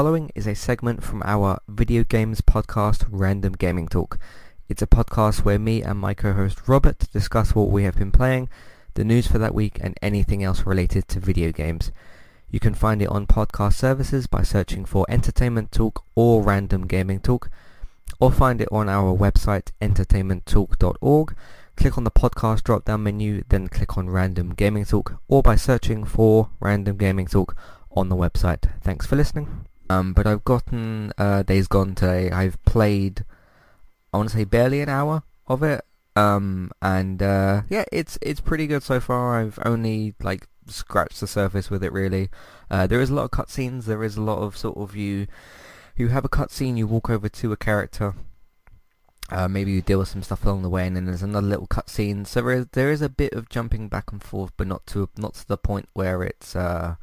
following is a segment from our video games podcast, Random Gaming Talk. It's a podcast where me and my co-host Robert discuss what we have been playing, the news for that week, and anything else related to video games. You can find it on podcast services by searching for Entertainment Talk or Random Gaming Talk, or find it on our website entertainmenttalk.org. Click on the podcast drop-down menu, then click on Random Gaming Talk, or by searching for Random Gaming Talk on the website. Thanks for listening. Um, but I've gotten uh, Days Gone today. I've played, I want to say barely an hour of it. Um, and uh, yeah, it's it's pretty good so far. I've only like scratched the surface with it really. Uh, there is a lot of cutscenes. There is a lot of sort of you you have a cutscene. You walk over to a character. Uh, maybe you deal with some stuff along the way, and then there's another little cutscene. So there is, there is a bit of jumping back and forth, but not to not to the point where it's uh,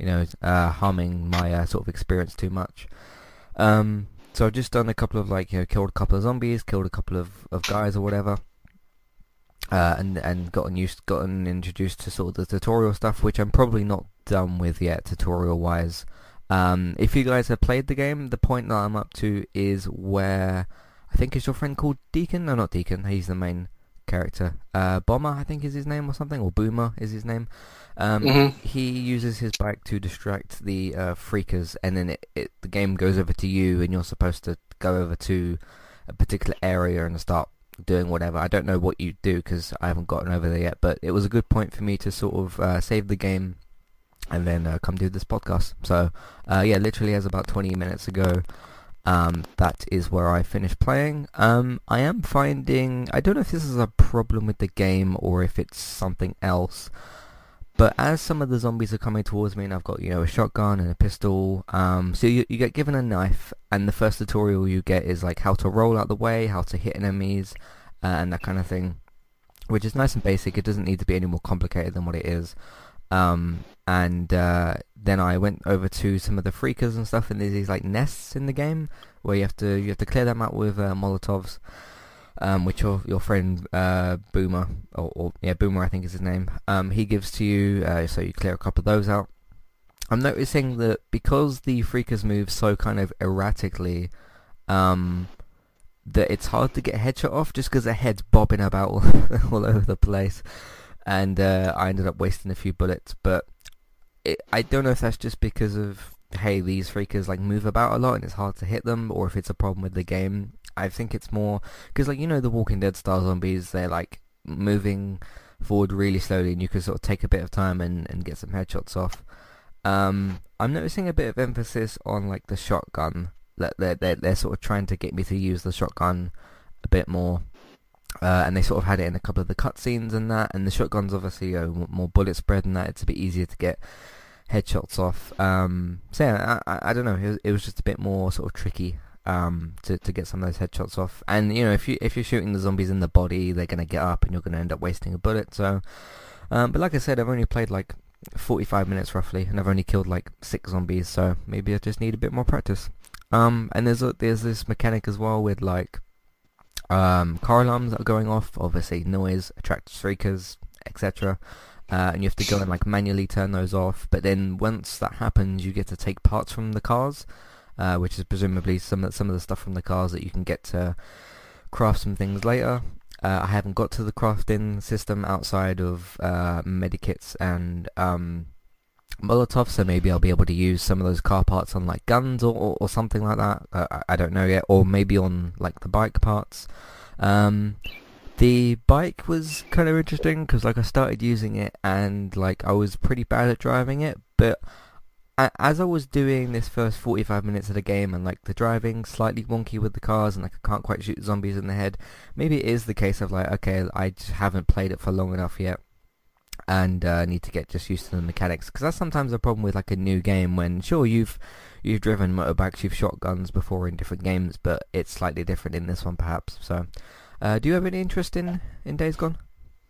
you know, uh, harming my uh, sort of experience too much. Um, so I've just done a couple of like, you know, killed a couple of zombies, killed a couple of, of guys or whatever. Uh, and and gotten used, gotten introduced to sort of the tutorial stuff, which I'm probably not done with yet, tutorial wise. Um, if you guys have played the game, the point that I'm up to is where I think is your friend called Deacon. No, not Deacon. He's the main character. Uh, Bomber, I think is his name or something, or Boomer is his name. Um, mm-hmm. He uses his bike to distract the uh, freakers, and then it, it, the game goes over to you, and you're supposed to go over to a particular area and start doing whatever. I don't know what you do because I haven't gotten over there yet, but it was a good point for me to sort of uh, save the game and then uh, come do this podcast. So uh, yeah, literally as about 20 minutes ago, um, that is where I finished playing. Um, I am finding, I don't know if this is a problem with the game or if it's something else, but as some of the zombies are coming towards me and I've got, you know, a shotgun and a pistol, um, so you, you get given a knife and the first tutorial you get is like how to roll out the way, how to hit enemies, uh, and that kind of thing, which is nice and basic. It doesn't need to be any more complicated than what it is. Um, and uh, then I went over to some of the freakers and stuff, and there's these like nests in the game where you have to you have to clear them out with uh, molotovs, um, which your your friend uh, Boomer or, or, yeah Boomer I think is his name. Um, he gives to you, uh, so you clear a couple of those out. I'm noticing that because the freakers move so kind of erratically, um, that it's hard to get headshot off just because their head's bobbing about all, all over the place and uh, I ended up wasting a few bullets. But it, I don't know if that's just because of hey these freakers like move about a lot and it's hard to hit them, or if it's a problem with the game. I think it's more because like you know the Walking Dead style zombies, they're like moving forward really slowly, and you can sort of take a bit of time and, and get some headshots off. Um, I'm noticing a bit of emphasis on like the shotgun. That they're, they're, they're sort of trying to get me to use the shotgun a bit more. Uh, and they sort of had it in a couple of the cutscenes and that, and the shotgun's obviously know, more bullet spread and that. It's a bit easier to get headshots off. Um, so yeah, I, I, I don't know. It was, it was, just a bit more sort of tricky um, to to get some of those headshots off. And you know, if you if you're shooting the zombies in the body, they're gonna get up and you're gonna end up wasting a bullet. So, um, but like I said, I've only played like 45 minutes roughly, and I've only killed like six zombies. So maybe I just need a bit more practice. Um, and there's a, there's this mechanic as well with like um, car alarms that are going off, obviously noise attracts freakers, etc. Uh, and you have to go and like manually turn those off. But then once that happens, you get to take parts from the cars, uh, which is presumably some of, some of the stuff from the cars that you can get to craft some things later. Uh, I haven't got to the crafting system outside of uh, medikits and um, Molotov, so maybe I'll be able to use some of those car parts on like guns or, or, something like that. Uh, I, I don't know yet, or maybe on like the bike parts. Um, the bike was kind of interesting because like I started using it and like I was pretty bad at driving it, but as I was doing this first 45 minutes of the game and like the driving slightly wonky with the cars and like I can't quite shoot zombies in the head, maybe it is the case of like okay I just haven't played it for long enough yet and uh, need to get just used to the mechanics because that's sometimes a problem with like a new game when sure you've you've driven motorbikes you've shot guns before in different games but it's slightly different in this one perhaps so uh, do you have any interest in in Days Gone